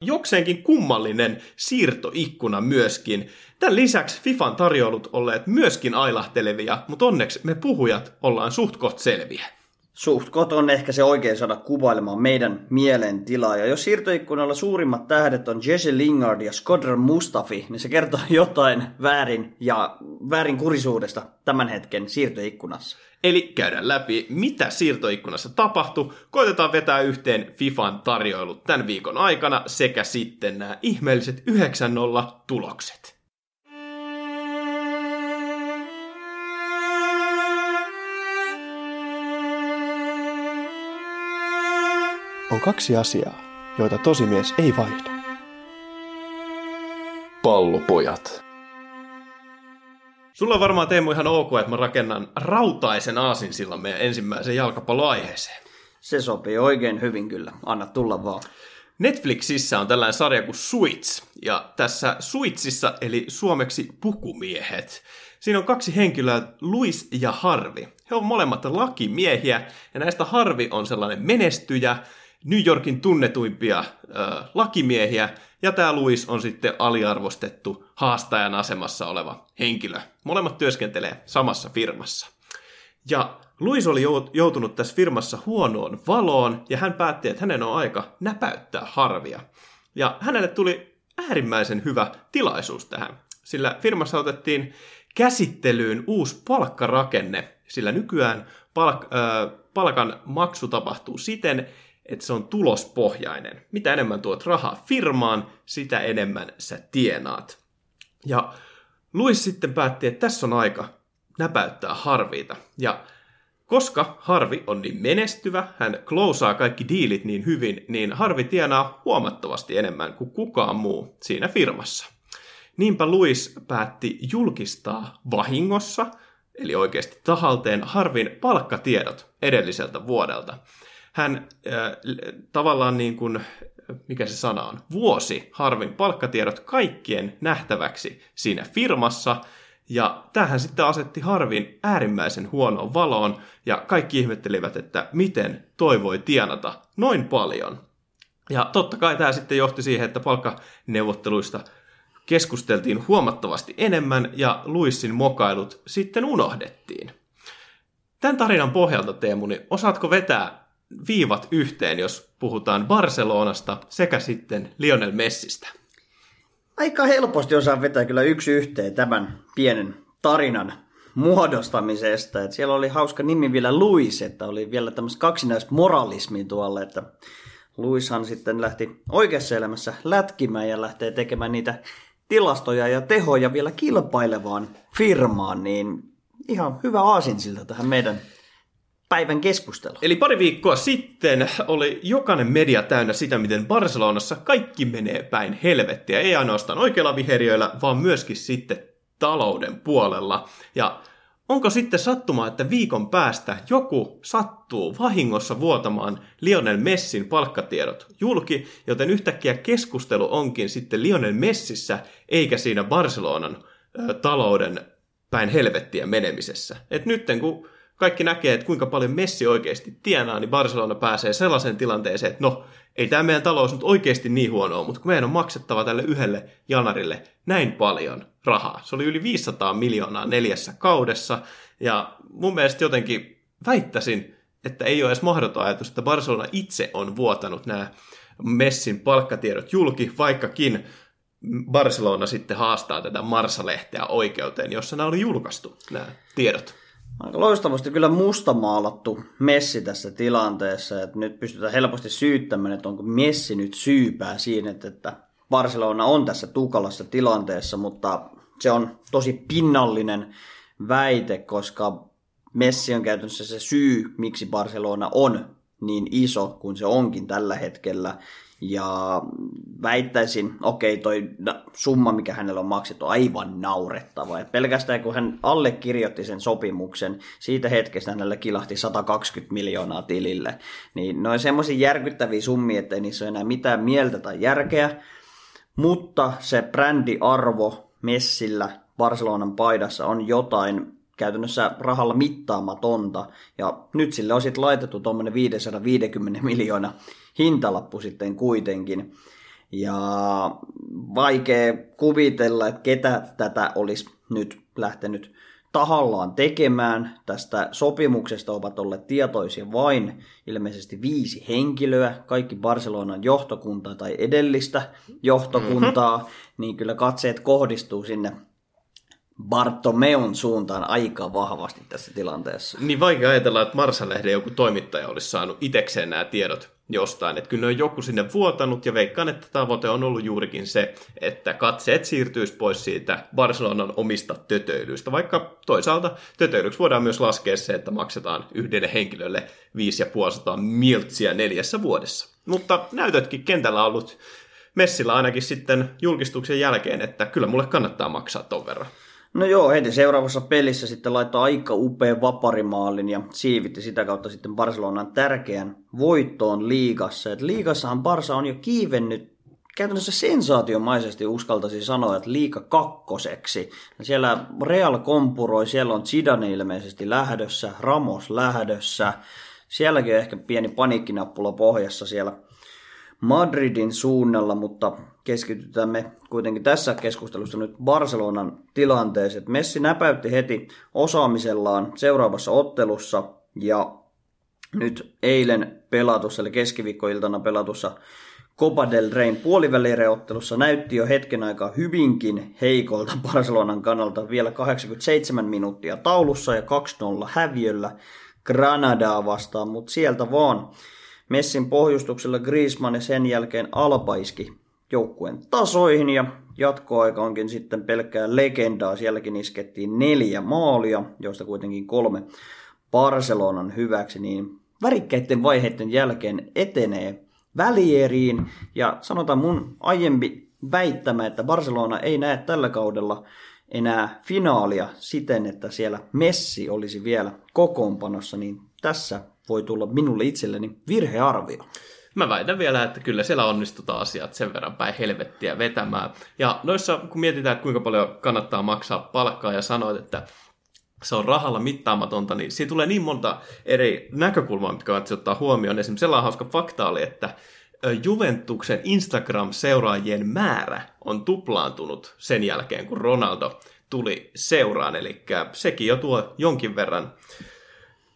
jokseenkin kummallinen siirtoikkuna myöskin. Tämän lisäksi FIFAn tarjoulut olleet myöskin ailahtelevia, mutta onneksi me puhujat ollaan suht koht selviä. Suht on ehkä se oikein saada kuvailemaan meidän mielentilaa. Ja jos siirtoikkunalla suurimmat tähdet on Jesse Lingard ja Skodran Mustafi, niin se kertoo jotain väärin ja väärin kurisuudesta tämän hetken siirtoikkunassa. Eli käydään läpi, mitä siirtoikkunassa tapahtui, koitetaan vetää yhteen FIFAn tarjoilut tämän viikon aikana sekä sitten nämä ihmeelliset 9-0 tulokset. on kaksi asiaa, joita tosimies ei vaihda. Pallopojat. Sulla on varmaan Teemu ihan ok, että mä rakennan rautaisen aasin silloin meidän ensimmäisen jalkapalloaiheeseen. Se sopii oikein hyvin kyllä. Anna tulla vaan. Netflixissä on tällainen sarja kuin Suits, ja tässä Suitsissa, eli suomeksi pukumiehet, siinä on kaksi henkilöä, Luis ja Harvi. He ovat molemmat lakimiehiä, ja näistä Harvi on sellainen menestyjä, New Yorkin tunnetuimpia äh, lakimiehiä, ja tämä Louis on sitten aliarvostettu haastajan asemassa oleva henkilö. Molemmat työskentelee samassa firmassa. Ja Louis oli joutunut tässä firmassa huonoon valoon, ja hän päätti, että hänen on aika näpäyttää harvia. Ja hänelle tuli äärimmäisen hyvä tilaisuus tähän, sillä firmassa otettiin käsittelyyn uusi palkkarakenne, sillä nykyään palk- äh, palkan maksu tapahtuu siten, että se on tulospohjainen. Mitä enemmän tuot rahaa firmaan, sitä enemmän sä tienaat. Ja Luis sitten päätti, että tässä on aika näpäyttää Harviita. Ja koska Harvi on niin menestyvä, hän klousaa kaikki diilit niin hyvin, niin Harvi tienaa huomattavasti enemmän kuin kukaan muu siinä firmassa. Niinpä Luis päätti julkistaa vahingossa, eli oikeasti tahalteen, Harvin palkkatiedot edelliseltä vuodelta – hän äh, tavallaan niin kuin, mikä se sana on, vuosi Harvin palkkatiedot kaikkien nähtäväksi siinä firmassa, ja tähän sitten asetti Harvin äärimmäisen huonoon valoon, ja kaikki ihmettelivät, että miten toi voi tienata noin paljon. Ja totta kai tämä sitten johti siihen, että palkkaneuvotteluista keskusteltiin huomattavasti enemmän, ja Luissin mokailut sitten unohdettiin. Tämän tarinan pohjalta, Teemu, niin osaatko vetää viivat yhteen, jos puhutaan Barcelonasta sekä sitten Lionel Messistä? Aika helposti osaan vetää kyllä yksi yhteen tämän pienen tarinan muodostamisesta. Et siellä oli hauska nimi vielä Luis, että oli vielä tämmöistä kaksinaismoralismia tuolla, että Luishan sitten lähti oikeassa elämässä lätkimään ja lähtee tekemään niitä tilastoja ja tehoja vielä kilpailevaan firmaan, niin ihan hyvä aasinsilta tähän meidän päivän keskustelu. Eli pari viikkoa sitten oli jokainen media täynnä sitä, miten Barcelonassa kaikki menee päin helvettiä. Ei ainoastaan oikeilla viheriöillä, vaan myöskin sitten talouden puolella. Ja onko sitten sattumaa, että viikon päästä joku sattuu vahingossa vuotamaan Lionel Messin palkkatiedot julki, joten yhtäkkiä keskustelu onkin sitten Lionel Messissä, eikä siinä Barcelonan ö, talouden päin helvettiä menemisessä. Et nytten kun kaikki näkee, että kuinka paljon Messi oikeasti tienaa, niin Barcelona pääsee sellaiseen tilanteeseen, että no, ei tämä meidän talous nyt oikeasti niin huonoa, mutta kun meidän on maksettava tälle yhdelle janarille näin paljon rahaa. Se oli yli 500 miljoonaa neljässä kaudessa, ja mun mielestä jotenkin väittäisin, että ei ole edes mahdoton ajatus, että Barcelona itse on vuotanut nämä Messin palkkatiedot julki, vaikkakin Barcelona sitten haastaa tätä Marsa-lehteä oikeuteen, jossa nämä oli julkaistu, nämä tiedot. Aika loistavasti kyllä mustamaalattu Messi tässä tilanteessa, että nyt pystytään helposti syyttämään, että onko Messi nyt syypää siinä, että Barcelona on tässä tukalassa tilanteessa, mutta se on tosi pinnallinen väite, koska Messi on käytännössä se syy, miksi Barcelona on niin iso kuin se onkin tällä hetkellä. Ja väittäisin, okei, okay, toi summa, mikä hänellä on maksettu, aivan naurettava. Et pelkästään kun hän allekirjoitti sen sopimuksen, siitä hetkestä hänellä kilahti 120 miljoonaa tilille. Niin ne on semmoisia järkyttäviä summia, että niissä ole enää mitään mieltä tai järkeä. Mutta se brändiarvo Messillä Barcelonan paidassa on jotain käytännössä rahalla mittaamatonta. Ja nyt sille on sitten laitettu tuommoinen 550 miljoona hintalappu sitten kuitenkin. Ja vaikea kuvitella, että ketä tätä olisi nyt lähtenyt tahallaan tekemään. Tästä sopimuksesta ovat olleet tietoisia vain ilmeisesti viisi henkilöä, kaikki Barcelonan johtokuntaa tai edellistä johtokuntaa, mm-hmm. niin kyllä katseet kohdistuu sinne Bartomeon suuntaan aika vahvasti tässä tilanteessa. Niin vaikea ajatella, että Marsa-lehden joku toimittaja olisi saanut itekseen nämä tiedot jostain. Että kyllä ne on joku sinne vuotanut ja veikkaan, että tavoite on ollut juurikin se, että katseet siirtyisi pois siitä Barcelonan omista tötöilyistä. Vaikka toisaalta tötöilyksi voidaan myös laskea se, että maksetaan yhdelle henkilölle 5500 miltsiä neljässä vuodessa. Mutta näytötkin kentällä ollut Messillä ainakin sitten julkistuksen jälkeen, että kyllä mulle kannattaa maksaa ton verran. No joo, heti seuraavassa pelissä sitten laittoi aika upean vaparimaalin ja siivitti sitä kautta sitten Barcelonan tärkeän voittoon liigassa. Et liigassahan Barsa on jo kiivennyt käytännössä sensaatiomaisesti uskaltaisi sanoa, että liika kakkoseksi. Siellä Real kompuroi, siellä on Zidane ilmeisesti lähdössä, Ramos lähdössä. Sielläkin on ehkä pieni paniikkinappula pohjassa siellä Madridin suunnalla, mutta keskitytään me kuitenkin tässä keskustelussa nyt Barcelonan tilanteeseen. Messi näpäytti heti osaamisellaan seuraavassa ottelussa ja nyt eilen pelatussa, eli keskiviikkoiltana pelatussa Copa del Reyn puolivälireottelussa näytti jo hetken aikaa hyvinkin heikolta Barcelonan kannalta vielä 87 minuuttia taulussa ja 2-0 häviöllä Granadaa vastaan, mutta sieltä vaan Messin pohjustuksella Griezmann ja sen jälkeen Alba iski joukkueen tasoihin ja jatkoaika onkin sitten pelkkää legendaa. Sielläkin iskettiin neljä maalia, joista kuitenkin kolme Barcelonan hyväksi, niin värikkäiden vaiheiden jälkeen etenee välieriin ja sanotaan mun aiempi väittämä, että Barcelona ei näe tällä kaudella enää finaalia siten, että siellä Messi olisi vielä kokoonpanossa, niin tässä voi tulla minulle itselleni virhearvio. Mä väitän vielä, että kyllä siellä onnistutaan asiat sen verran päin helvettiä vetämään. Ja noissa, kun mietitään, että kuinka paljon kannattaa maksaa palkkaa ja sanoit, että se on rahalla mittaamatonta, niin siitä tulee niin monta eri näkökulmaa, mitkä kannattaa ottaa huomioon. Esimerkiksi sellainen hauska fakta oli, että Juventuksen Instagram-seuraajien määrä on tuplaantunut sen jälkeen, kun Ronaldo tuli seuraan. Eli sekin jo tuo jonkin verran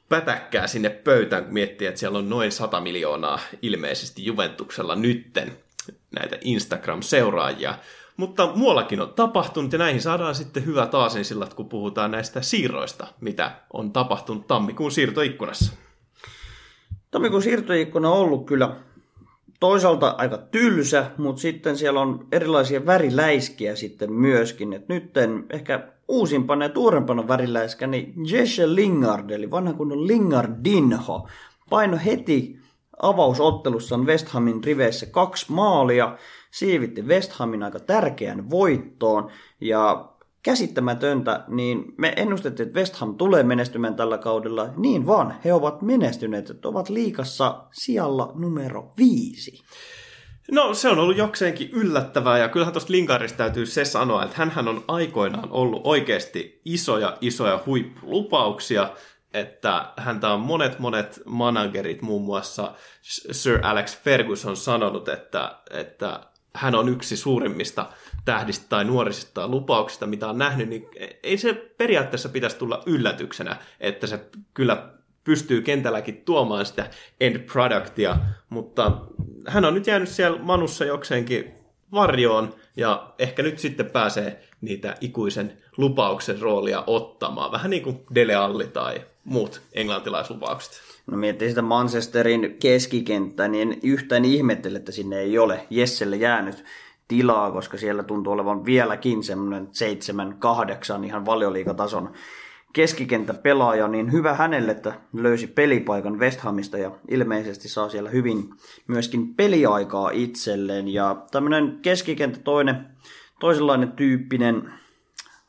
pätäkkää sinne pöytään, kun miettii, että siellä on noin 100 miljoonaa ilmeisesti Juventuksella nytten näitä Instagram-seuraajia. Mutta muuallakin on tapahtunut ja näihin saadaan sitten hyvä taas sillä, kun puhutaan näistä siirroista, mitä on tapahtunut tammikuun siirtoikkunassa. Tammikuun siirtoikkuna on ollut kyllä toisaalta aika tylsä, mutta sitten siellä on erilaisia väriläiskiä sitten myöskin. Et nytten ehkä uusimpana ja tuorempana niin Jesse Lingard, eli vanha kunnon Lingardinho, paino heti avausottelussaan West Hamin riveissä kaksi maalia, siivitti West Hamin aika tärkeän voittoon, ja käsittämätöntä, niin me ennustettiin, että West Ham tulee menestymään tällä kaudella. Niin vaan, he ovat menestyneet, että ovat liikassa sijalla numero viisi. No se on ollut jokseenkin yllättävää ja kyllähän tuosta Linkarista täytyy se sanoa, että hän on aikoinaan ollut oikeasti isoja isoja huippulupauksia, että häntä on monet monet managerit, muun muassa Sir Alex Ferguson sanonut, että, että hän on yksi suurimmista tähdistä tai nuorisista lupauksista, mitä on nähnyt, niin ei se periaatteessa pitäisi tulla yllätyksenä, että se kyllä pystyy kentälläkin tuomaan sitä end productia, mutta hän on nyt jäänyt siellä Manussa jokseenkin varjoon ja ehkä nyt sitten pääsee niitä ikuisen lupauksen roolia ottamaan, vähän niin kuin Dele Alli tai muut englantilaislupaukset. No miettii sitä Manchesterin keskikenttä, niin yhtään ihmettele, että sinne ei ole Jesselle jäänyt tilaa, koska siellä tuntuu olevan vieläkin semmoinen 7-8 ihan valioliikatason keskikenttäpelaaja, niin hyvä hänelle, että löysi pelipaikan West Hamista ja ilmeisesti saa siellä hyvin myöskin peliaikaa itselleen. Ja tämmöinen keskikenttä toinen, toisenlainen tyyppinen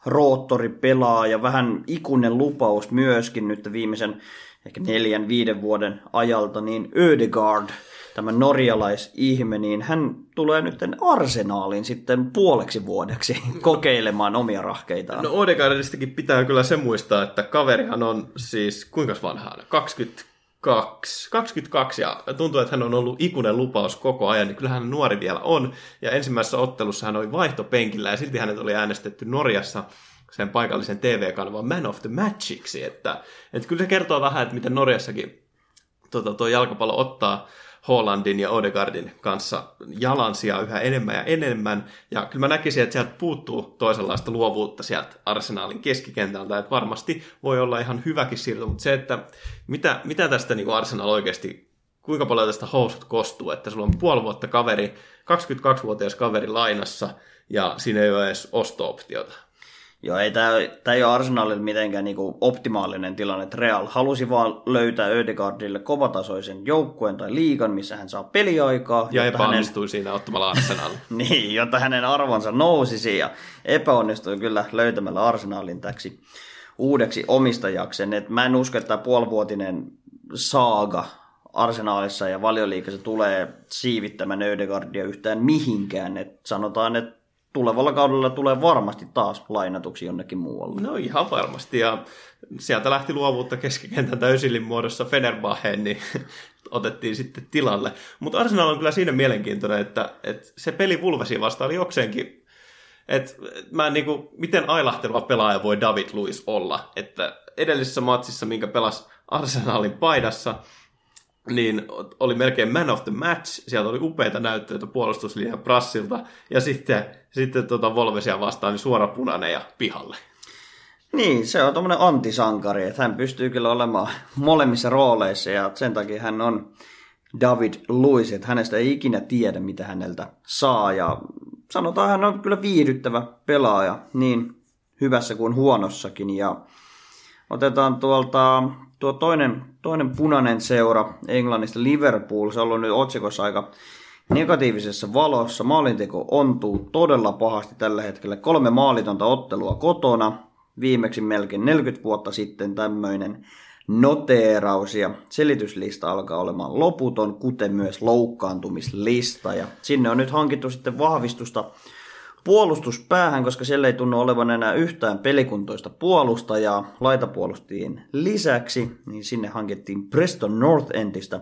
roottoripelaaja, vähän ikuinen lupaus myöskin nyt viimeisen ehkä neljän, viiden vuoden ajalta, niin Ödegaard – tämä norjalaisihme, niin hän tulee nyt arsenaaliin sitten puoleksi vuodeksi kokeilemaan omia rahkeitaan. No Odegaardistakin pitää kyllä se muistaa, että kaverihan on siis, kuinka vanha 20 22. 22 ja tuntuu, että hän on ollut ikuinen lupaus koko ajan, niin kyllähän hän nuori vielä on. Ja ensimmäisessä ottelussa hän oli vaihtopenkillä ja silti hänet oli äänestetty Norjassa sen paikallisen TV-kanavan Man of the Matchiksi. Että, että kyllä se kertoo vähän, että miten Norjassakin tota, tuo jalkapallo ottaa Hollandin ja Odegaardin kanssa jalansia yhä enemmän ja enemmän. Ja kyllä mä näkisin, että sieltä puuttuu toisenlaista luovuutta sieltä arsenaalin keskikentältä, että varmasti voi olla ihan hyväkin siirto, mutta se, että mitä, mitä tästä niin Arsenal oikeasti, kuinka paljon tästä housut kostuu, että sulla on puoli vuotta kaveri, 22-vuotias kaveri lainassa, ja siinä ei ole edes osto-optiota. Joo, ei tämä, tämä ei ole Arsenalille mitenkään niinku optimaalinen tilanne. Että Real halusi vaan löytää Ödegaardille kovatasoisen joukkueen tai liigan, missä hän saa peliaikaa. Ja epäonnistui hänen... siinä ottamalla Arsenal. niin, jotta hänen arvonsa nousisi ja epäonnistui kyllä löytämällä Arsenalin täksi uudeksi omistajakseen. Et mä en usko, että tämä puolivuotinen saaga Arsenaalissa ja valioliikassa tulee siivittämään Ödegaardia yhtään mihinkään. Et sanotaan, että tulevalla kaudella tulee varmasti taas lainatuksi jonnekin muualle. No ihan varmasti, ja sieltä lähti luovuutta keskikentän täysillin muodossa Fenerbaheen, niin otettiin sitten tilalle. Mutta Arsenal on kyllä siinä mielenkiintoinen, että, että se peli Vulvesi vastaan oli jokseenkin, että mä en niin kuin, miten ailahteleva pelaaja voi David Luiz olla, että edellisessä matsissa, minkä pelasi Arsenalin paidassa, niin oli melkein man of the match. Sieltä oli upeita näyttöitä puolustuslinjan prassilta. Ja sitten, sitten tuota Volvesia vastaan niin suora punainen ja pihalle. Niin, se on tuommoinen antisankari, että hän pystyy kyllä olemaan molemmissa rooleissa ja sen takia hän on David Luiz, että hänestä ei ikinä tiedä, mitä häneltä saa ja sanotaan, hän on kyllä viihdyttävä pelaaja niin hyvässä kuin huonossakin ja otetaan tuolta tuo toinen, toinen punainen seura Englannista Liverpool, se on ollut nyt otsikossa aika negatiivisessa valossa. Maalinteko ontuu todella pahasti tällä hetkellä. Kolme maalitonta ottelua kotona. Viimeksi melkein 40 vuotta sitten tämmöinen noteeraus ja selityslista alkaa olemaan loputon, kuten myös loukkaantumislista. Ja sinne on nyt hankittu sitten vahvistusta puolustuspäähän, koska siellä ei tunnu olevan enää yhtään pelikuntoista puolustajaa laitapuolustajien lisäksi, niin sinne hankittiin Preston North Endistä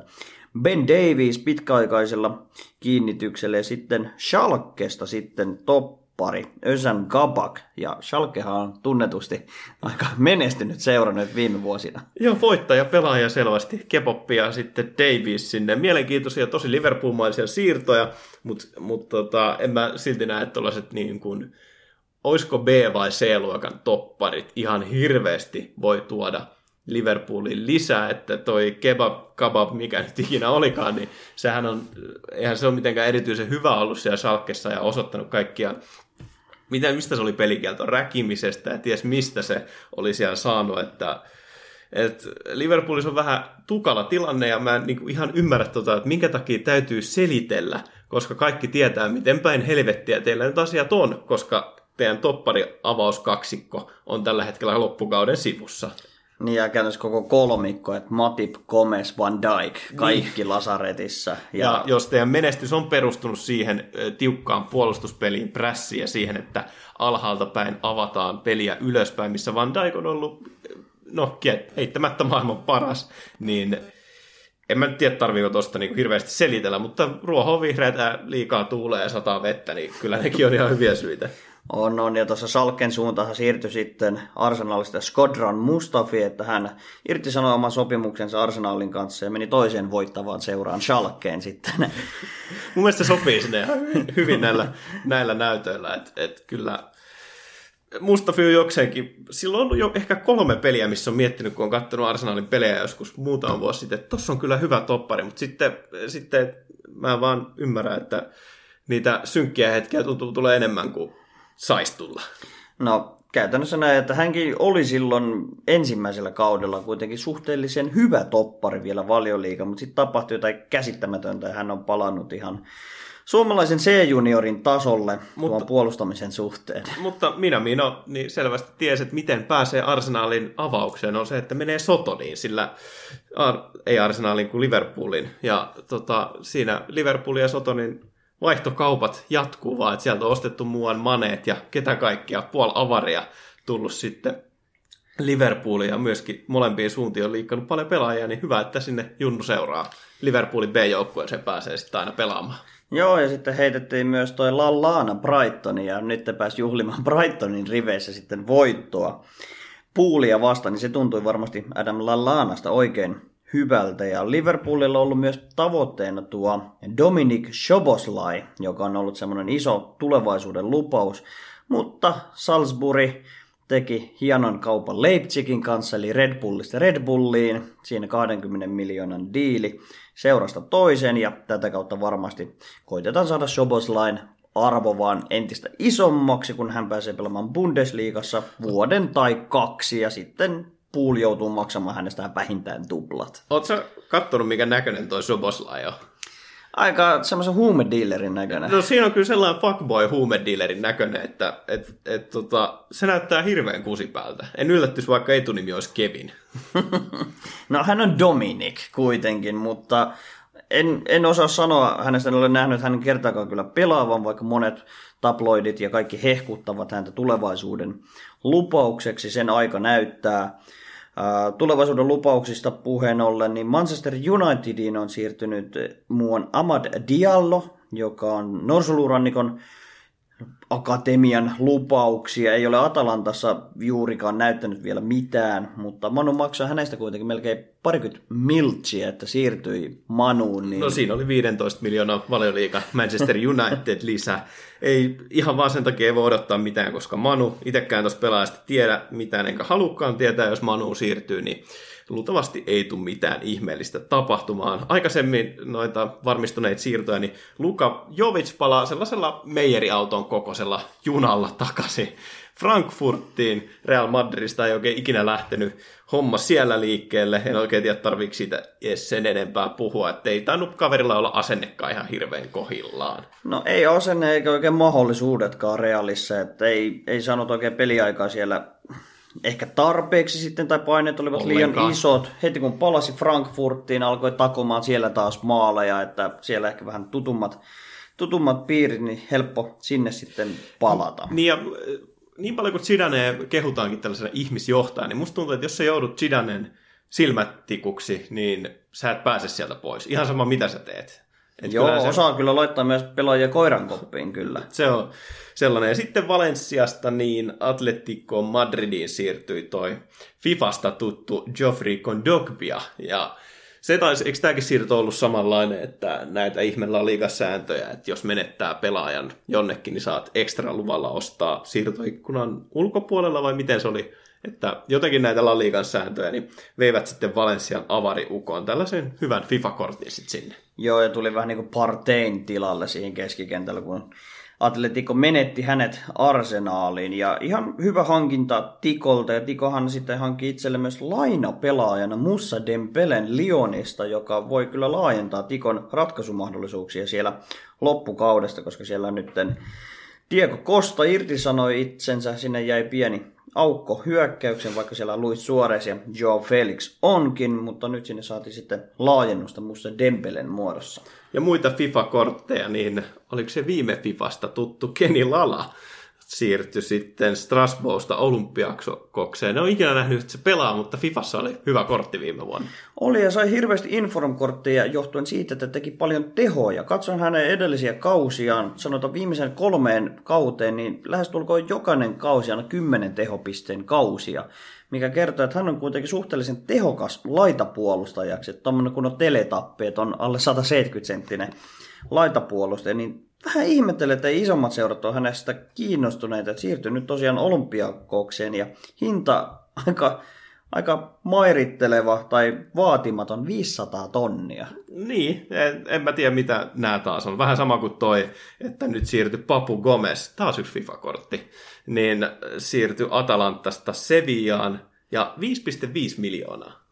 Ben Davies pitkäaikaisella kiinnityksellä ja sitten Schalkesta sitten top pari, Özan Gabak, ja Schalkehan on tunnetusti aika menestynyt seura nyt viime vuosina. Joo, voittaja, pelaaja selvästi, Kepoppi ja sitten Davies sinne. Mielenkiintoisia, tosi Liverpool-maisia siirtoja, mutta mut tota, en mä silti näe tuollaiset niin kuin, olisiko B- vai C-luokan topparit ihan hirveästi voi tuoda Liverpoolin lisää, että toi kebab, kebab, mikä nyt ikinä olikaan, niin sehän on, eihän se ole mitenkään erityisen hyvä ollut siellä Salkessa ja osoittanut kaikkia mitä, mistä se oli pelikielto, räkimisestä ja ties mistä se oli siellä saanut, että et Liverpoolissa on vähän tukala tilanne ja mä en niin ihan ymmärrä tota, että minkä takia täytyy selitellä, koska kaikki tietää, miten päin helvettiä teillä nyt asiat on, koska teidän toppari avauskaksikko on tällä hetkellä loppukauden sivussa. Niin ja käytännössä koko kolmikko, että Matip, Gomez, Van Dijk, kaikki niin. lasaretissa. Ja... ja jos teidän menestys on perustunut siihen tiukkaan puolustuspeliin, prässiin ja siihen, että alhaalta päin avataan peliä ylöspäin, missä Van Dijk on ollut, no heittämättä maailman paras, niin en mä tiedä, tarviiko tuosta niin hirveästi selitellä, mutta ruoho vihreätä liikaa tuulee ja sataa vettä, niin kyllä nekin on ihan hyviä syitä. On, on. Ja tuossa Salken suuntaan siirtyi sitten Arsenalista Skodran Mustafi, että hän irtisanoi oman sopimuksensa Arsenalin kanssa ja meni toiseen voittavaan seuraan Schalkeen sitten. Mun mielestä sopii sinne hyvin näillä, näillä näytöillä, että et kyllä Mustafi on jokseenkin, sillä on ollut jo ehkä kolme peliä, missä on miettinyt, kun on katsonut Arsenalin pelejä joskus muutama vuosi sitten, että tossa on kyllä hyvä toppari, mutta sitten, sitten mä vaan ymmärrän, että niitä synkkiä hetkiä tuntuu tulee enemmän kuin saisi tulla? No käytännössä näin, että hänkin oli silloin ensimmäisellä kaudella kuitenkin suhteellisen hyvä toppari vielä valioliiga, mutta sitten tapahtui jotain käsittämätöntä ja hän on palannut ihan suomalaisen C-juniorin tasolle mutta, tuon puolustamisen suhteen. Mutta minä Mino niin selvästi tiesi, että miten pääsee Arsenalin avaukseen on se, että menee Sotoniin, sillä ar, ei Arsenalin kuin Liverpoolin. Ja tota, siinä Liverpoolin ja Sotonin vaihtokaupat jatkuu vaan, että sieltä on ostettu muuan maneet ja ketä kaikkia, puol avaria tullut sitten Liverpoolia ja myöskin molempiin suuntiin on liikkunut paljon pelaajia, niin hyvä, että sinne Junnu seuraa. Liverpoolin B-joukkueeseen pääsee sitten aina pelaamaan. Joo, ja sitten heitettiin myös toi Lallana Brightonin, ja nyt te pääsi juhlimaan Brightonin riveissä sitten voittoa puulia vastaan, niin se tuntui varmasti Adam Lallanasta oikein hyvältä. Ja Liverpoolilla on ollut myös tavoitteena tuo Dominic Shoboslai, joka on ollut semmoinen iso tulevaisuuden lupaus. Mutta Salzburg teki hienon kaupan Leipzigin kanssa, eli Red Bullista Red Bulliin, siinä 20 miljoonan diili seurasta toiseen, ja tätä kautta varmasti koitetaan saada Shoboslain arvo vaan entistä isommaksi, kun hän pääsee pelaamaan Bundesliigassa vuoden tai kaksi, ja sitten Pool joutuu maksamaan hänestä vähintään tuplat. Oletko kattonut, mikä näköinen toi Shoboslai on? Aika semmoisen huumedealerin näköinen. No siinä on kyllä sellainen fuckboy huumedealerin näköinen, että et, et, tota, se näyttää hirveän kusipäältä. En yllättys, vaikka etunimi olisi Kevin. no hän on Dominic kuitenkin, mutta en, en osaa sanoa hänestä, en ole nähnyt hänen kertaakaan kyllä pelaavan, vaikka monet tabloidit ja kaikki hehkuttavat häntä tulevaisuuden lupaukseksi, sen aika näyttää. Tulevaisuuden lupauksista puheen ollen, niin Manchester Unitediin on siirtynyt muun Amad Diallo, joka on Norsulurannikon akatemian lupauksia. Ei ole Atalantassa juurikaan näyttänyt vielä mitään, mutta Manu maksaa hänestä kuitenkin melkein parikymmentä miltsiä, että siirtyi Manuun. Niin... No siinä oli 15 miljoonaa valioliika Manchester United lisää. Ei ihan vaan sen takia ei voi odottaa mitään, koska Manu itsekään tuossa pelaajasta tiedä mitään, enkä halukkaan tietää, jos Manu siirtyy, niin luultavasti ei tule mitään ihmeellistä tapahtumaan. Aikaisemmin noita varmistuneita siirtoja, niin Luka Jovic palaa sellaisella meijeriauton kokoisella junalla takaisin Frankfurtiin. Real Madridista ei oikein ikinä lähtenyt homma siellä liikkeelle. En oikein tiedä, tarviiko siitä edes sen enempää puhua, että ei tainnut kaverilla olla asennekaan ihan hirveän kohillaan. No ei asenne eikä oikein mahdollisuudetkaan Realissa, että ei, ei saanut oikein peliaikaa siellä ehkä tarpeeksi sitten, tai paineet olivat Ollenkaan. liian isot. Heti kun palasi Frankfurtiin, alkoi takomaan siellä taas maaleja, että siellä ehkä vähän tutummat, tutummat piirit, niin helppo sinne sitten palata. Niin ja niin paljon kuin Zidane kehutaankin tällaisena ihmisjohtajana, niin musta tuntuu, että jos sä joudut Zidanen silmätikuksi, niin sä et pääse sieltä pois. Ihan sama, mitä sä teet. Et Joo, se... osaa kyllä laittaa myös pelaajia koiran koppiin, kyllä. Se on sellainen. Ja sitten Valensiasta niin Atletico Madridiin siirtyi toi Fifasta tuttu Geoffrey Kondogbia. Ja se taisi, eikö tämäkin siirto ollut samanlainen, että näitä ihmeellä liikasääntöjä, että jos menettää pelaajan jonnekin, niin saat ekstra luvalla ostaa siirtoikkunan ulkopuolella, vai miten se oli? Että jotenkin näitä La Ligan sääntöjä, niin veivät sitten Valensian avariukoon tällaisen hyvän FIFA-kortin sitten sinne. Joo, ja tuli vähän niin kuin partein tilalle siihen keskikentällä, kun Atletico menetti hänet Arsenaaliin ja ihan hyvä hankinta Tikolta ja Tikohan sitten hankki itselle myös lainapelaajana Mussa Dembelen Lionista, joka voi kyllä laajentaa Tikon ratkaisumahdollisuuksia siellä loppukaudesta, koska siellä nyt Diego Costa irtisanoi itsensä, sinne jäi pieni aukko hyökkäyksen, vaikka siellä Luis Suarez ja Joe Felix onkin, mutta nyt sinne saatiin sitten laajennusta muussa Dembelen muodossa. Ja muita FIFA-kortteja, niin oliko se viime FIFasta tuttu Kenny Lala? Siirtyi sitten Strasbourgsta olympiakokseen. Ne on ikinä nähnyt, että se pelaa, mutta Fifassa oli hyvä kortti viime vuonna. Oli ja sai hirveästi informkortteja johtuen siitä, että teki paljon tehoja. Katson hänen edellisiä kausiaan, sanotaan viimeisen kolmeen kauteen, niin lähestulkoon jokainen kausi aina kymmenen tehopisteen kausia, mikä kertoo, että hän on kuitenkin suhteellisen tehokas laitapuolustajaksi. Tuommoinen kun on teletappeet, on alle 170 senttinen laitapuolustaja, niin vähän ihmettelen, että isommat seurat on hänestä kiinnostuneita, että siirtyy nyt tosiaan olympiakokseen ja hinta aika, aika mairitteleva tai vaatimaton 500 tonnia. Niin, en, en mä tiedä mitä nämä taas on. Vähän sama kuin toi, että nyt siirtyi Papu Gomez, taas yksi FIFA-kortti, niin siirtyi Atalantasta Sevillaan ja 5,5 miljoonaa.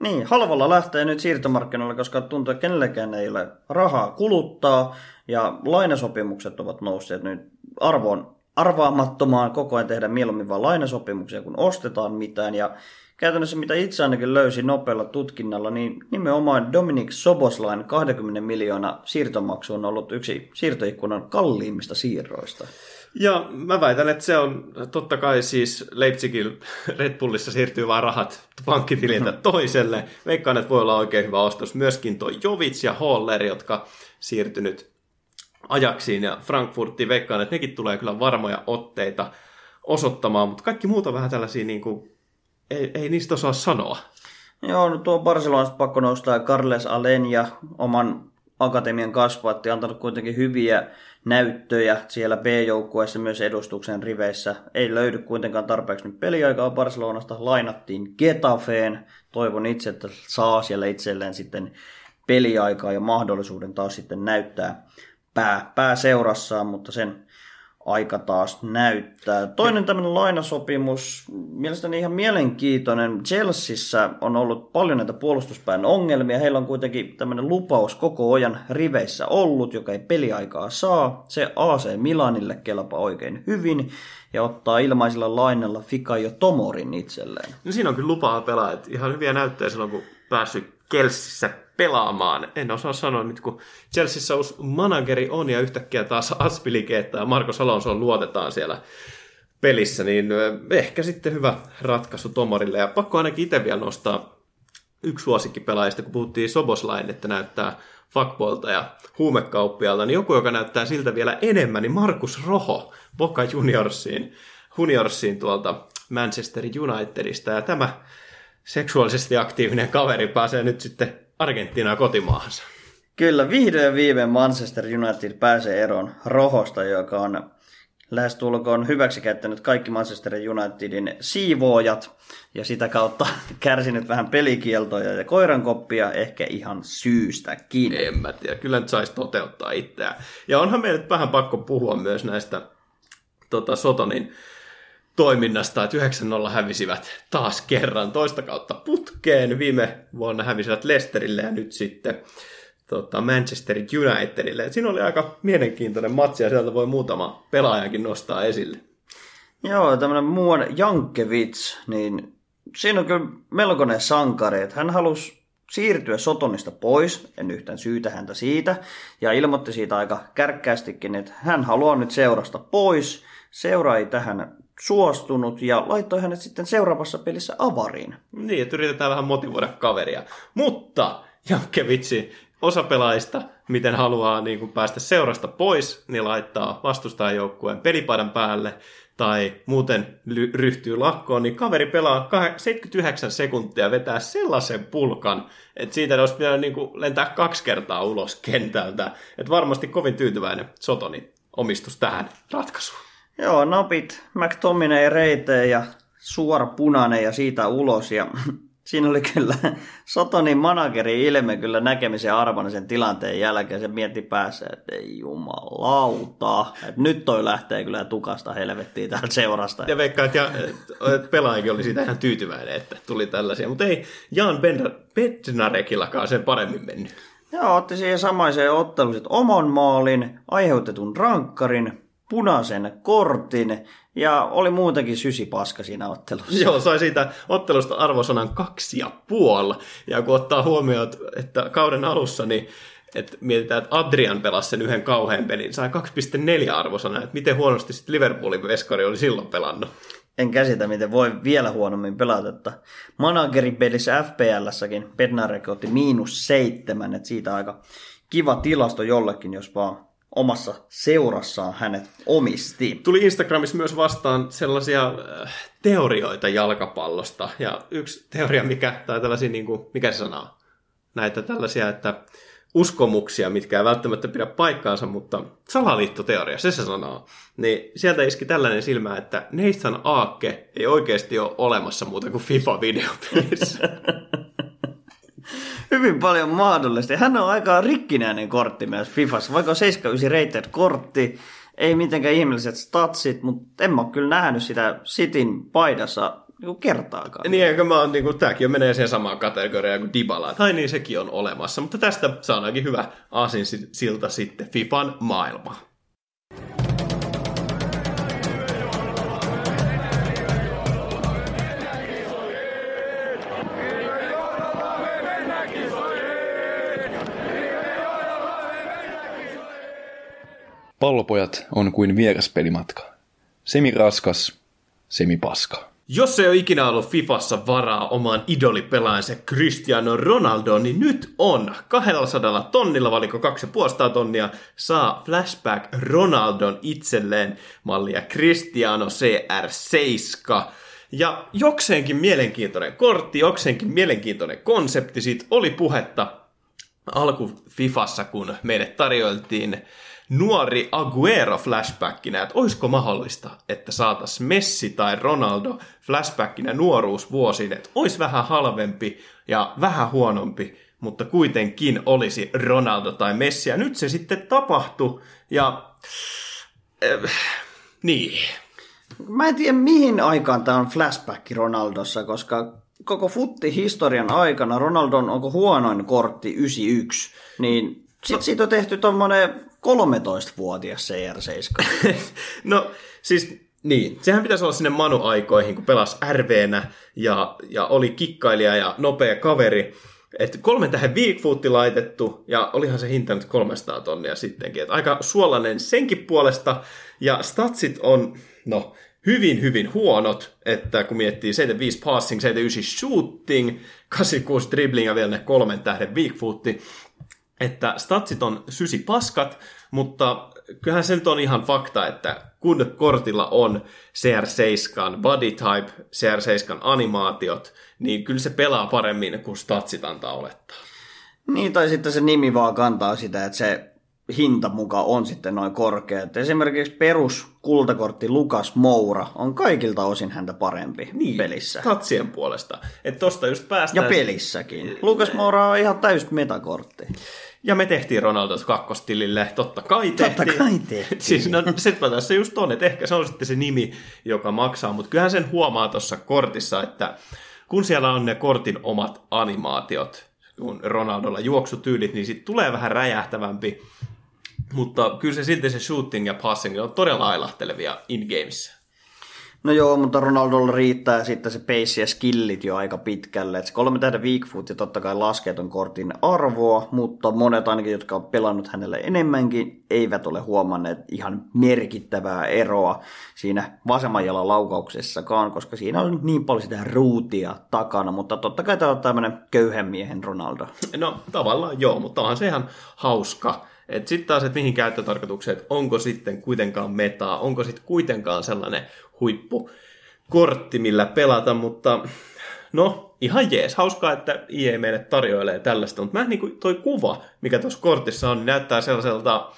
Niin, halvalla lähtee nyt siirtomarkkinoille, koska tuntuu, että kenellekään ei ole rahaa kuluttaa ja lainasopimukset ovat nousseet nyt arvoon arvaamattomaan koko ajan tehdä mieluummin vain lainasopimuksia, kun ostetaan mitään. Ja käytännössä mitä itse ainakin löysin nopealla tutkinnalla, niin nimenomaan Dominic Soboslain 20 miljoonaa siirtomaksu on ollut yksi siirtoikkunan kalliimmista siirroista. Ja mä väitän, että se on totta kai siis Leipzigin Red Bullissa siirtyy vaan rahat pankkitililtä toiselle. Veikkaan, että voi olla oikein hyvä ostos. Myöskin toi Jovic ja Haller, jotka siirtynyt ajaksiin ja Frankfurtiin. Veikkaan, että nekin tulee kyllä varmoja otteita osoittamaan, mutta kaikki muut on vähän tällaisia, niin kuin, ei, ei niistä osaa sanoa. Joo, no tuo Barcelonasta pakko nostaa Carles Alen ja oman akatemian kasvatti antanut kuitenkin hyviä näyttöjä siellä B-joukkueessa myös edustuksen riveissä. Ei löydy kuitenkaan tarpeeksi nyt peliaikaa Barcelonasta. Lainattiin Getafeen. Toivon itse, että saa siellä itselleen sitten peliaikaa ja mahdollisuuden taas sitten näyttää pää, pääseurassaan, mutta sen aika taas näyttää. Toinen tämmöinen lainasopimus, mielestäni ihan mielenkiintoinen. Chelseassa on ollut paljon näitä puolustuspään ongelmia. Heillä on kuitenkin tämmöinen lupaus koko ajan riveissä ollut, joka ei peliaikaa saa. Se AC Milanille kelpaa oikein hyvin ja ottaa ilmaisilla lainalla jo Tomorin itselleen. No siinä on kyllä lupaa pelaa. Ihan hyviä näyttöjä silloin, kun päässyt Kelsissä pelaamaan. En osaa sanoa nyt, kun Chelseassa uusi manageri on ja yhtäkkiä taas Aspilikeettä ja Marko Salonsoon luotetaan siellä pelissä, niin ehkä sitten hyvä ratkaisu Tomorille. Ja pakko ainakin itse vielä nostaa yksi suosikkipelaajista, kun puhuttiin Soboslain, että näyttää fuckboilta ja huumekauppialta, niin joku, joka näyttää siltä vielä enemmän, niin Markus Roho Boca Juniorsiin, Juniorsiin tuolta Manchester Unitedista. Ja tämä seksuaalisesti aktiivinen kaveri pääsee nyt sitten Argentiinaa kotimaahansa. Kyllä, vihdoin viime Manchester United pääsee eroon rohosta, joka on lähestulkoon hyväksi käyttänyt kaikki Manchester Unitedin siivoojat ja sitä kautta kärsinyt vähän pelikieltoja ja koirankoppia ehkä ihan syystäkin. En mä tiedä, kyllä nyt saisi toteuttaa itseään. Ja onhan meidän nyt vähän pakko puhua myös näistä tota, Sotonin toiminnasta, että 9-0 hävisivät taas kerran toista kautta putkeen. Viime vuonna hävisivät Leicesterille ja nyt sitten tota, Manchester Unitedille. Et siinä oli aika mielenkiintoinen matsi ja sieltä voi muutama pelaajakin nostaa esille. Joo, tämmöinen muuan Jankevits, niin siinä on kyllä melkoinen sankari, että hän halusi siirtyä Sotonista pois, en yhtään syytä häntä siitä, ja ilmoitti siitä aika kärkkäästikin, että hän haluaa nyt seurasta pois, seura ei tähän suostunut ja laittoi hänet sitten seuraavassa pelissä avariin. Niin, että yritetään vähän motivoida kaveria. Mutta Jankkevitsi, osa pelaajista, miten haluaa niin kuin päästä seurasta pois, niin laittaa vastustajajoukkueen pelipaidan päälle tai muuten ryhtyy lakkoon, niin kaveri pelaa 79 sekuntia vetää sellaisen pulkan, että siitä olisi pitänyt niin kuin lentää kaksi kertaa ulos kentältä. Että varmasti kovin tyytyväinen Sotoni omistus tähän ratkaisuun. Joo, napit McTominay reiteen ja suora punainen ja siitä ulos. Ja siinä oli kyllä Sotonin manageri ilme kyllä näkemisen arvona sen tilanteen jälkeen. Se mietti päässä, että ei jumalauta. Että nyt toi lähtee kyllä tukasta helvettiin täältä seurasta. Ja veikkaan, että, että pelaajakin oli siitä ihan tyytyväinen, että tuli tällaisia. Mutta ei Jan Bednarekillakaan sen paremmin mennyt. Joo, otti siihen samaiseen otteluun oman maalin, aiheutetun rankkarin, punaisen kortin ja oli muutenkin paska siinä ottelussa. Joo, sai siitä ottelusta arvosanan kaksi ja puoli. Ja kun ottaa huomioon, että kauden alussa niin että mietitään, että Adrian pelasi sen yhden kauhean pelin, sai 2,4 arvosana, että miten huonosti sitten Liverpoolin veskari oli silloin pelannut. En käsitä, miten voi vielä huonommin pelata, että pelissä FPL-säkin Bednarek otti miinus seitsemän, että siitä aika kiva tilasto jollekin, jos vaan omassa seurassaan hänet omisti. Tuli Instagramissa myös vastaan sellaisia äh, teorioita jalkapallosta. Ja yksi teoria, mikä, tai tällaisia, niin kuin, mikä se sanoo? Näitä tällaisia, että uskomuksia, mitkä ei välttämättä pidä paikkaansa, mutta salaliittoteoria, se se sanoo. Niin sieltä iski tällainen silmä, että Nathan Aakke ei oikeasti ole olemassa muuta kuin FIFA-videopelissä. hyvin paljon mahdollista. Hän on aika rikkinäinen kortti myös Fifassa, vaikka on 79 rated kortti, ei mitenkään ihmeelliset statsit, mutta en mä ole kyllä nähnyt sitä Sitin paidassa niin kertaakaan. Niin, eikö mä oon, niin kuin, tääkin menee siihen samaan kategoriaan kuin Dybala. Tai niin, sekin on olemassa. Mutta tästä saadaankin hyvä aasin silta sitten FIFAn maailma. Pallopojat on kuin vieraspelimatka. Semi raskas, semi paska. Jos ei ole ikinä ollut Fifassa varaa omaan idolipelaajansa Cristiano Ronaldo, niin nyt on. 200 tonnilla, valiko 250 tonnia, saa Flashback Ronaldon itselleen mallia Cristiano CR7. Ja jokseenkin mielenkiintoinen kortti, jokseenkin mielenkiintoinen konsepti, siitä oli puhetta alku Fifassa, kun meille tarjoiltiin nuori Aguero flashbackinä, että olisiko mahdollista, että saatas Messi tai Ronaldo flashbackinä nuoruusvuosiin, että olisi vähän halvempi ja vähän huonompi, mutta kuitenkin olisi Ronaldo tai Messi. Ja nyt se sitten tapahtui ja... Äh, niin. Mä en tiedä mihin aikaan tämä on flashback Ronaldossa, koska koko futti-historian aikana Ronaldon onko huonoin kortti 91, niin sitten siitä on tehty tuommoinen 13-vuotias CR7. no siis niin, sehän pitäisi olla sinne Manu-aikoihin, kun pelasi RVnä ja, ja oli kikkailija ja nopea kaveri. Että kolmen tähän Weakfootti laitettu, ja olihan se hinta nyt 300 tonnia sittenkin. Et aika suolainen senkin puolesta, ja statsit on, no, hyvin, hyvin huonot, että kun miettii 75 passing, 79 shooting, 86 dribbling ja vielä ne kolmen tähden Weakfootti, että statsit on sysi paskat, mutta kyllähän se nyt on ihan fakta, että kun kortilla on CR7 body type, CR7 animaatiot, niin kyllä se pelaa paremmin kuin statsit antaa olettaa. Niin, tai sitten se nimi vaan kantaa sitä, että se hinta muka on sitten noin korkea. Että esimerkiksi perus kultakortti Lukas Moura on kaikilta osin häntä parempi niin, pelissä. Tatsien puolesta. Että tosta just päästään... Ja pelissäkin. Lukas Moura on ihan täys metakortti. Ja me tehtiin Ronaldo kakkostilille, totta kai tehtiin. Totta kai tehtiin. Siis no, sepä tässä just on, että ehkä se on sitten se nimi, joka maksaa, mutta kyllähän sen huomaa tuossa kortissa, että kun siellä on ne kortin omat animaatiot, kun Ronaldolla juoksutyylit, niin sitten tulee vähän räjähtävämpi mutta kyllä se silti se shooting ja passing on todella ailahtelevia in-gameissa. No joo, mutta Ronaldolla riittää sitten se pace ja skillit jo aika pitkälle. Et se kolme tähden weak foot ja totta kai laskee ton kortin arvoa, mutta monet ainakin, jotka on pelannut hänelle enemmänkin, eivät ole huomanneet ihan merkittävää eroa siinä vasemman jalan laukauksessakaan, koska siinä on niin paljon sitä ruutia takana, mutta totta kai tämä on tämmöinen köyhän miehen Ronaldo. No tavallaan joo, mutta onhan se ihan hauska sitten taas, että mihin käyttötarkoitukseen, että onko sitten kuitenkaan metaa, onko sitten kuitenkaan sellainen huippukortti, millä pelata, mutta no, ihan jees. Hauskaa, että IE meille tarjoilee tällaista, mutta mä niin kuin toi kuva, mikä tuossa kortissa on, niin näyttää sellaiselta,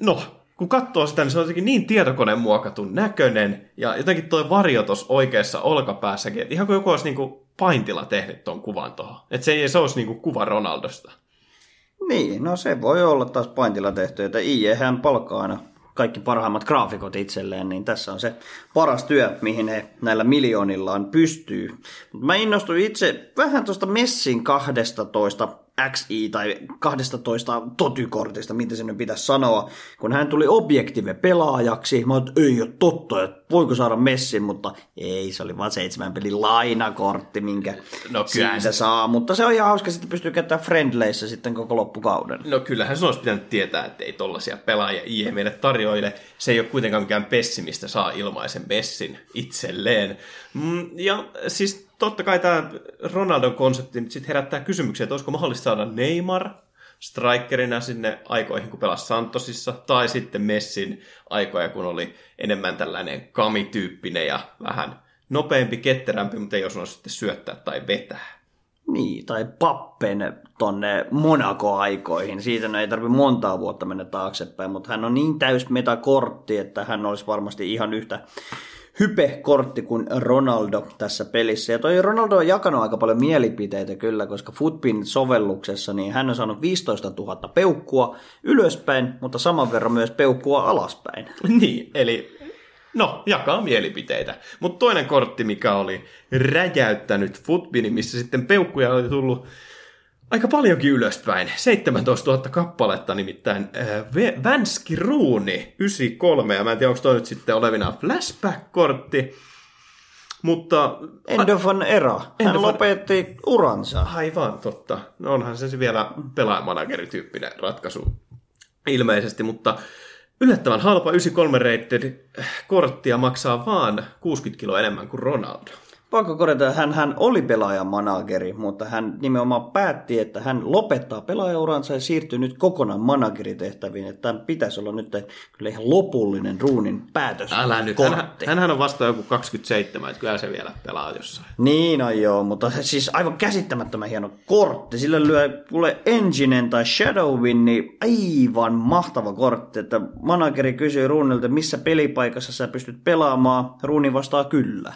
no, kun katsoo sitä, niin se on jotenkin niin tietokoneen muokatun näköinen, ja jotenkin toi varjo tuossa oikeassa olkapäässäkin, että ihan kuin joku olisi niin kuin paintilla tehnyt tuon kuvan tuohon. Että se ei se olisi niin kuin kuva Ronaldosta. Niin, no se voi olla taas paintilla tehty, että IEhän palkkaa aina kaikki parhaimmat graafikot itselleen, niin tässä on se paras työ, mihin he näillä miljoonillaan pystyy. Mä innostuin itse vähän tuosta Messin 12 XI tai 12 totykortista, miten se nyt pitäisi sanoa, kun hän tuli objektive pelaajaksi. Mä että ei ole totta, että voiko saada messin, mutta ei, se oli vain seitsemän pelin lainakortti, minkä no, siitä saa. Mutta se on ihan hauska, sitten pystyy käyttämään friendleissä sitten koko loppukauden. No kyllähän se olisi pitänyt tietää, että ei tollaisia pelaajia IE meille tarjoile. Se ei ole kuitenkaan mikään pessimistä saa ilmaisen messin itselleen. Mm, ja siis totta kai tämä Ronaldon konsepti nyt sitten herättää kysymyksiä, että olisiko mahdollista saada Neymar strikerina sinne aikoihin, kun pelasi Santosissa, tai sitten Messin aikoja, kun oli enemmän tällainen kamityyppinen ja vähän nopeampi, ketterämpi, mutta ei osannut sitten syöttää tai vetää. Niin, tai Pappen tonne Monaco-aikoihin. Siitä ei tarvi montaa vuotta mennä taaksepäin, mutta hän on niin täys metakortti, että hän olisi varmasti ihan yhtä hype-kortti kuin Ronaldo tässä pelissä. Ja toi Ronaldo on jakanut aika paljon mielipiteitä kyllä, koska Footpin sovelluksessa niin hän on saanut 15 000 peukkua ylöspäin, mutta saman verran myös peukkua alaspäin. Niin, eli No, jakaa mielipiteitä. Mutta toinen kortti, mikä oli räjäyttänyt Footbinin, missä sitten peukkuja oli tullut aika paljonkin ylöspäin. 17 000 kappaletta nimittäin. Äh, Vänski Ruuni 93, ja mä en tiedä, onko toi nyt sitten olevina flashback-kortti. Mutta... End of an era. Hän lopetti uransa. Aivan, totta. No onhan se vielä pelaajamanageri-tyyppinen ratkaisu ilmeisesti, mutta yllättävän halpa 93 rated korttia maksaa vaan 60 kiloa enemmän kuin Ronaldo. Pakko korjata, hän, hän oli pelaajan manageri, mutta hän nimenomaan päätti, että hän lopettaa pelaajauransa ja siirtyy nyt kokonaan manageritehtäviin. Että tämän pitäisi olla nyt kyllä ihan lopullinen ruunin päätös. Älä nyt, hän, hänhän on vasta joku 27, että kyllä se vielä pelaa jossain. Niin on joo, mutta siis aivan käsittämättömän hieno kortti. Sillä lyö kuule Enginen tai Shadowin, niin aivan mahtava kortti. Että manageri kysyy ruunilta, missä pelipaikassa sä pystyt pelaamaan. Ruuni vastaa kyllä.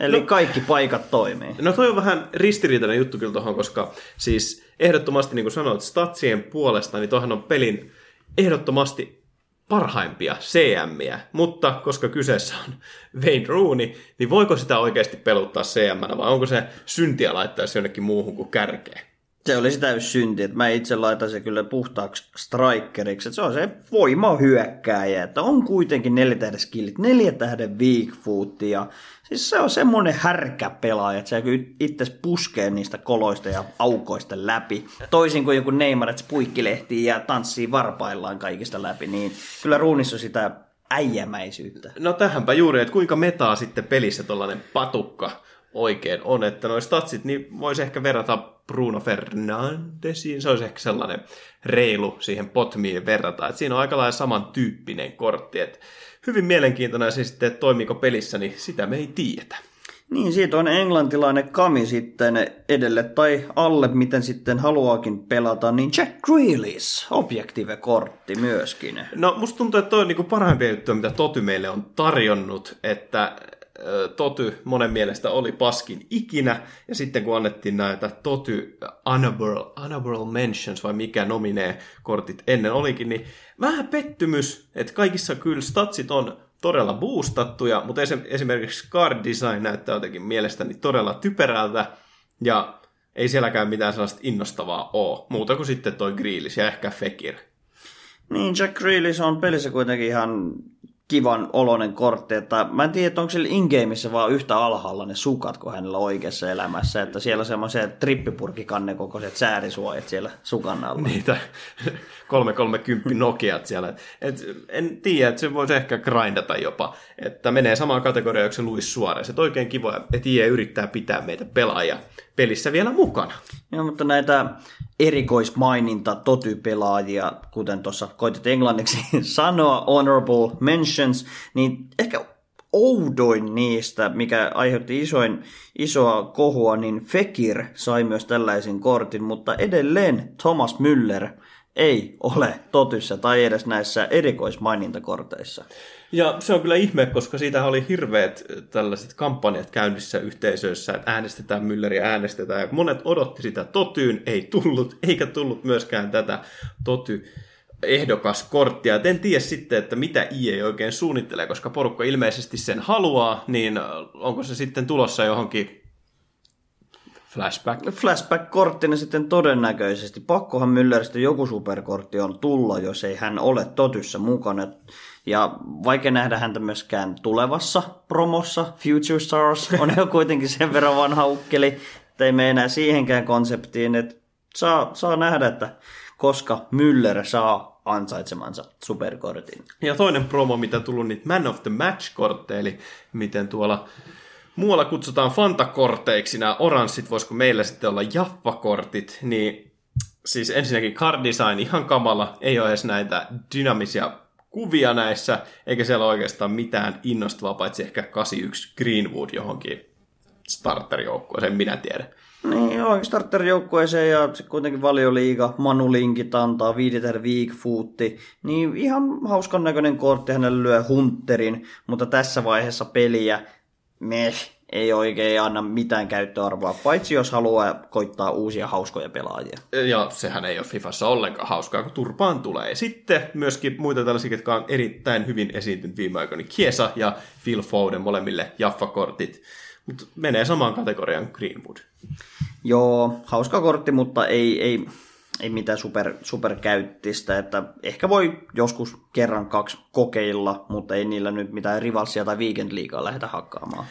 Eli no, kaikki paikat toimii. No toi on vähän ristiriitainen juttu kyllä tuohon, koska siis ehdottomasti niin kuin sanoit, statsien puolesta, niin tuohon on pelin ehdottomasti parhaimpia CMiä, mutta koska kyseessä on Wayne Rooney, niin voiko sitä oikeasti peluttaa cm vai onko se syntiä laittaa jonnekin muuhun kuin kärkeen? Se oli sitä synti, että mä itse laitan se kyllä puhtaaksi strikeriksi, että se on se voima hyökkääjä, että on kuitenkin neljä tähden skillit, neljä tähden weak foot ja siis se on semmoinen härkä pelaaja, että se itse puskee niistä koloista ja aukoista läpi. Toisin kuin joku Neymar, että puikkilehtii ja tanssii varpaillaan kaikista läpi, niin kyllä ruunissa sitä äijämäisyyttä. No tähänpä juuri, että kuinka metaa sitten pelissä tollainen patukka oikein on, että noin statsit, niin voisi ehkä verrata Bruno Fernandesiin, se olisi ehkä sellainen reilu siihen potmiin verrata, että siinä on aika lailla samantyyppinen kortti, että hyvin mielenkiintoinen se sitten, että toimiko pelissä, niin sitä me ei tiedetä. Niin, siitä on englantilainen kami sitten edelle tai alle, miten sitten haluaakin pelata, niin Jack Grealish, objektiive-kortti myöskin. No, musta tuntuu, että toi on niinku parhaimpia juttuja, mitä Toty meille on tarjonnut, että Toty monen mielestä oli paskin ikinä, ja sitten kun annettiin näitä Toty Honorable, honorable Mentions, vai mikä nominee kortit ennen olikin, niin vähän pettymys, että kaikissa kyllä statsit on todella boostattuja, mutta esimerkiksi card design näyttää jotenkin mielestäni todella typerältä, ja ei sielläkään mitään sellaista innostavaa ole, muuta kuin sitten toi Grealish ja ehkä Fekir. Niin, Jack Grealish on pelissä kuitenkin ihan kivan olonen kortti, että mä en tiedä, onko sillä in vaan yhtä alhaalla ne sukat kuin hänellä oikeassa elämässä, että siellä on semmoiset trippipurkikanne kokoiset säärisuojat siellä sukan alla. Niitä 330 Nokiat siellä. Et en tiedä, että se voisi ehkä grindata jopa, että menee samaan kategoriaan kuin se Luis Suarez. Että oikein kiva, että IE yrittää pitää meitä pelaajia pelissä vielä mukana. Joo, mutta näitä erikoismaininta totypelaajia, kuten tuossa koitit englanniksi sanoa, honorable mentions, niin ehkä oudoin niistä, mikä aiheutti isoin, isoa kohua, niin Fekir sai myös tällaisen kortin, mutta edelleen Thomas Müller ei ole totyssä tai edes näissä erikoismainintakorteissa. Ja se on kyllä ihme, koska siitä oli hirveät tällaiset kampanjat käynnissä yhteisöissä, että äänestetään Mülleri, äänestetään. Ja monet odotti sitä totyyn, ei tullut, eikä tullut myöskään tätä toty ehdokaskorttia. Et en tiedä sitten, että mitä IE oikein suunnittelee, koska porukka ilmeisesti sen haluaa, niin onko se sitten tulossa johonkin Flashback. Flashback-korttina sitten todennäköisesti. Pakkohan Mülleristä joku superkortti on tulla, jos ei hän ole totyssä mukana. Ja vaikka nähdä häntä myöskään tulevassa promossa, Future Stars on jo kuitenkin sen verran vanha ukkeli, että ei mene enää siihenkään konseptiin, että saa, saa nähdä, että koska Müller saa ansaitsemansa superkortin. Ja toinen promo, mitä tullut niitä Man of the Match-kortteja, eli miten tuolla muualla kutsutaan fantakorteiksi nämä oranssit, voisiko meillä sitten olla jaffakortit, niin siis ensinnäkin card design ihan kamala, ei ole edes näitä dynamisia kuvia näissä, eikä siellä oikeastaan mitään innostavaa, paitsi ehkä 81 Greenwood johonkin starterjoukkueeseen, minä tiedän. Niin, joo, starterjoukkueeseen ja se kuitenkin valioliiga, Manu Linkit antaa viidetähden weak footti, niin ihan hauskan näköinen kortti, hänelle lyö Hunterin, mutta tässä vaiheessa peliä, meh, ei oikein anna mitään käyttöarvoa, paitsi jos haluaa koittaa uusia hauskoja pelaajia. Ja sehän ei ole Fifassa ollenkaan hauskaa, kun turpaan tulee. Ja sitten myöskin muita tällaisia, jotka on erittäin hyvin esiintynyt viime aikoina, niin Kiesa ja Phil Foden molemmille Jaffa-kortit. Mutta menee samaan kategoriaan Greenwood. Joo, hauska kortti, mutta ei, ei, ei mitään super, superkäyttistä, että ehkä voi joskus kerran kaksi kokeilla, mutta ei niillä nyt mitään rivalsia tai weekend liikaa lähdetä hakkaamaan.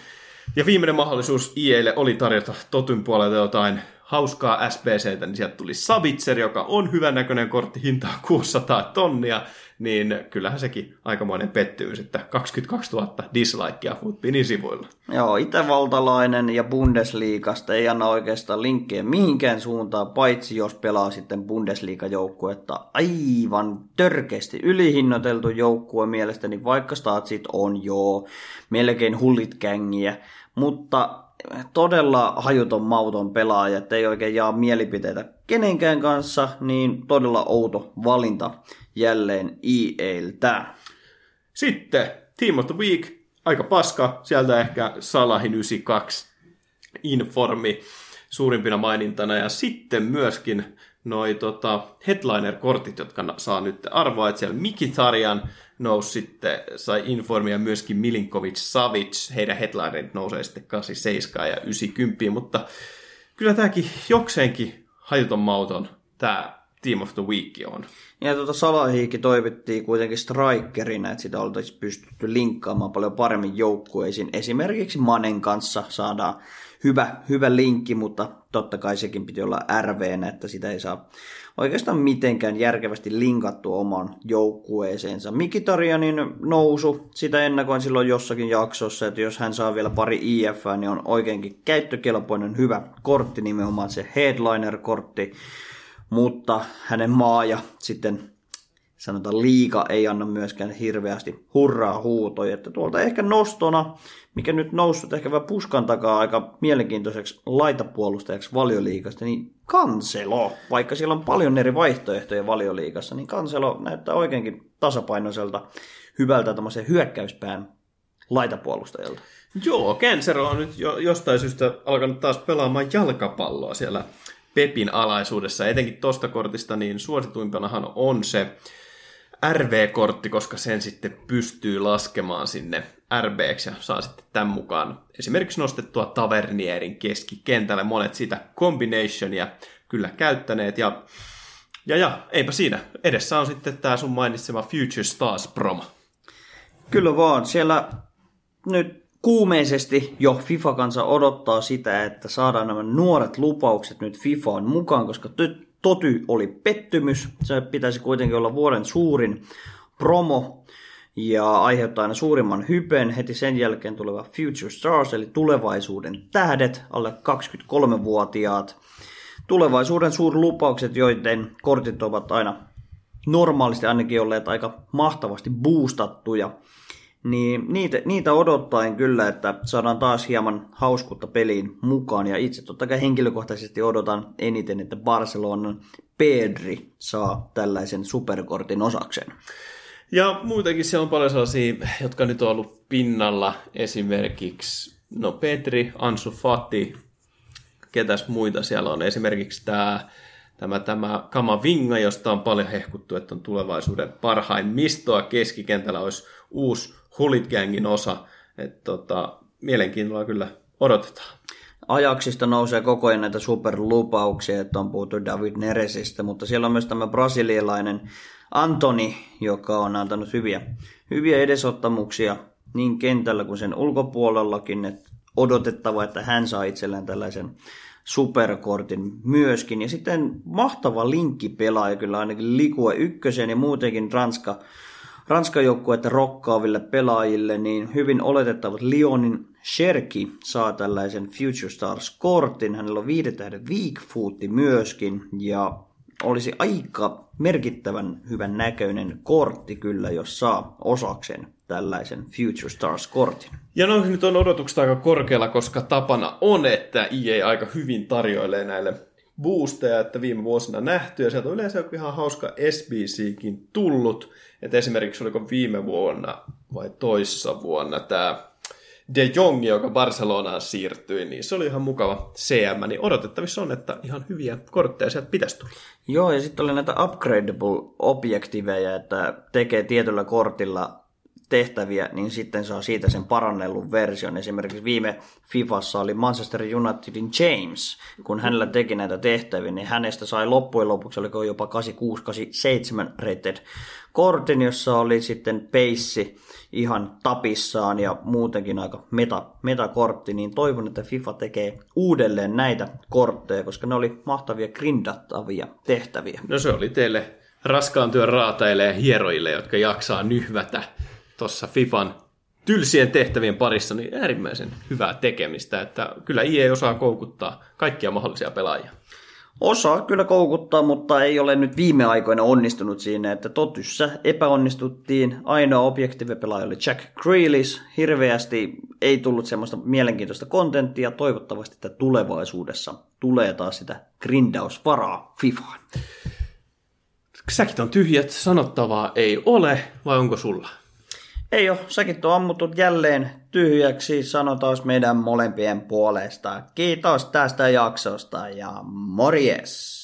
Ja viimeinen mahdollisuus IEille oli tarjota Totyn puolelta jotain hauskaa SBCtä, niin sieltä tuli Savitzer, joka on hyvän näköinen kortti, hintaa 600 tonnia, niin kyllähän sekin aikamoinen pettymys, että 22 000 dislikea Footbinin sivuilla. Joo, itävaltalainen ja Bundesliigasta ei anna oikeastaan linkkejä mihinkään suuntaan, paitsi jos pelaa sitten Bundesliga-joukkuetta. Aivan törkeästi ylihinnoiteltu joukkue mielestäni, vaikka statsit on jo melkein hullit kängiä, mutta todella hajuton mauton pelaaja, että ei oikein jaa mielipiteitä kenenkään kanssa, niin todella outo valinta jälleen EAltä. Sitten Team of the Week, aika paska, sieltä ehkä Salahin 92 Informi suurimpina mainintana, ja sitten myöskin noi tota, headliner-kortit, jotka saa nyt arvoa, että siellä Mikitarian nousi sitten, sai informia myöskin Milinkovic Savic, heidän headlinerit nousee sitten 87 ja 90, mutta kyllä tämäkin jokseenkin hajuton mauton tämä Team of the Week on. Ja tuota Salahiikki toivittiin kuitenkin strikerina, että sitä oltaisiin pystytty linkkaamaan paljon paremmin joukkueisiin. Esimerkiksi Manen kanssa saadaan hyvä, hyvä linkki, mutta totta kai sekin piti olla RVnä, että sitä ei saa oikeastaan mitenkään järkevästi linkattua omaan joukkueeseensa. Mikitarianin nousu, sitä ennakoin silloin jossakin jaksossa, että jos hän saa vielä pari IF, niin on oikeinkin käyttökelpoinen hyvä kortti, nimenomaan se headliner-kortti mutta hänen maa ja sitten sanotaan liika ei anna myöskään hirveästi hurraa huutoja. Että tuolta ehkä nostona, mikä nyt noussut ehkä vähän puskan takaa aika mielenkiintoiseksi laitapuolustajaksi valioliikasta, niin Kanselo, vaikka siellä on paljon eri vaihtoehtoja valioliikassa, niin Kanselo näyttää oikeinkin tasapainoiselta, hyvältä tämmöisen hyökkäyspään laitapuolustajalta. Joo, Kanselo on nyt jo, jostain syystä alkanut taas pelaamaan jalkapalloa siellä Pepin alaisuudessa. Etenkin tosta kortista niin suosituimpanahan on se RV-kortti, koska sen sitten pystyy laskemaan sinne RBksi ja saa sitten tämän mukaan esimerkiksi nostettua Tavernierin keskikentälle. Monet sitä combinationia kyllä käyttäneet ja, ja, ja eipä siinä. Edessä on sitten tämä sun mainitsema Future Stars promo. Kyllä vaan. Siellä nyt kuumeisesti jo FIFA-kansa odottaa sitä, että saadaan nämä nuoret lupaukset nyt FIFAan mukaan, koska Toty oli pettymys. Se pitäisi kuitenkin olla vuoden suurin promo ja aiheuttaa aina suurimman hypen. Heti sen jälkeen tuleva Future Stars, eli tulevaisuuden tähdet, alle 23-vuotiaat. Tulevaisuuden suurlupaukset, joiden kortit ovat aina normaalisti ainakin olleet aika mahtavasti boostattuja niin niitä, niitä odottaen kyllä, että saadaan taas hieman hauskuutta peliin mukaan. Ja itse totta kai henkilökohtaisesti odotan eniten, että Barcelonan Pedri saa tällaisen superkortin osakseen. Ja muutenkin siellä on paljon sellaisia, jotka nyt on ollut pinnalla. Esimerkiksi no Petri, Ansu Fati, ketäs muita siellä on. Esimerkiksi tämä tämä, tämä Kamavinga, josta on paljon hehkuttu, että on tulevaisuuden parhain mistoa keskikentällä, olisi uusi Hulit Gangin osa. Että tota, mielenkiintoa kyllä odotetaan. Ajaksista nousee koko ajan näitä superlupauksia, että on puhuttu David Neresistä, mutta siellä on myös tämä brasilialainen Antoni, joka on antanut hyviä, hyviä edesottamuksia niin kentällä kuin sen ulkopuolellakin, että odotettava, että hän saa itselleen tällaisen superkortin myöskin. Ja sitten mahtava linkki pelaaja kyllä ainakin Likue ykkösen ja muutenkin Ranska Ranskan joukkueiden rokkaaville pelaajille, niin hyvin oletettavat Lyonin Sherki saa tällaisen Future Stars-kortin. Hänellä on viiden tähden Weakfootti myöskin, ja olisi aika merkittävän hyvän näköinen kortti kyllä, jos saa osakseen tällaisen Future Stars-kortin. Ja no nyt on odotukset aika korkealla, koska tapana on, että EA aika hyvin tarjoilee näille boosteja, että viime vuosina nähty, ja sieltä on yleensä joku ihan hauska SBCkin tullut. Että esimerkiksi oliko viime vuonna vai toissa vuonna tämä De Jong, joka Barcelonaan siirtyi, niin se oli ihan mukava CM, niin odotettavissa on, että ihan hyviä kortteja sieltä pitäisi tulla. Joo, ja sitten oli näitä upgradable objektiveja, että tekee tietyllä kortilla tehtäviä, niin sitten saa siitä sen parannellun version. Esimerkiksi viime Fifassa oli Manchester Unitedin James, kun hänellä teki näitä tehtäviä, niin hänestä sai loppujen lopuksi, oliko jopa 86-87 rated kortin, jossa oli sitten peissi ihan tapissaan ja muutenkin aika meta, metakortti, niin toivon, että FIFA tekee uudelleen näitä kortteja, koska ne oli mahtavia grindattavia tehtäviä. No se oli teille raskaan työn raataille ja hieroille, jotka jaksaa nyhvätä tuossa FIFAn tylsien tehtävien parissa, niin äärimmäisen hyvää tekemistä, että kyllä IE osaa koukuttaa kaikkia mahdollisia pelaajia. Osaa kyllä koukuttaa, mutta ei ole nyt viime aikoina onnistunut siinä, että totyssä epäonnistuttiin. Ainoa objektiivipelaaja oli Jack Grealish. Hirveästi ei tullut semmoista mielenkiintoista kontenttia. Toivottavasti että tulevaisuudessa tulee taas sitä grindausvaraa FIFAan. Säkit on tyhjät, sanottavaa ei ole, vai onko sulla? Ei ole, säkit on ammuttu jälleen tyhjäksi, sanotaan meidän molempien puolesta. Kiitos tästä jaksosta ja morjes!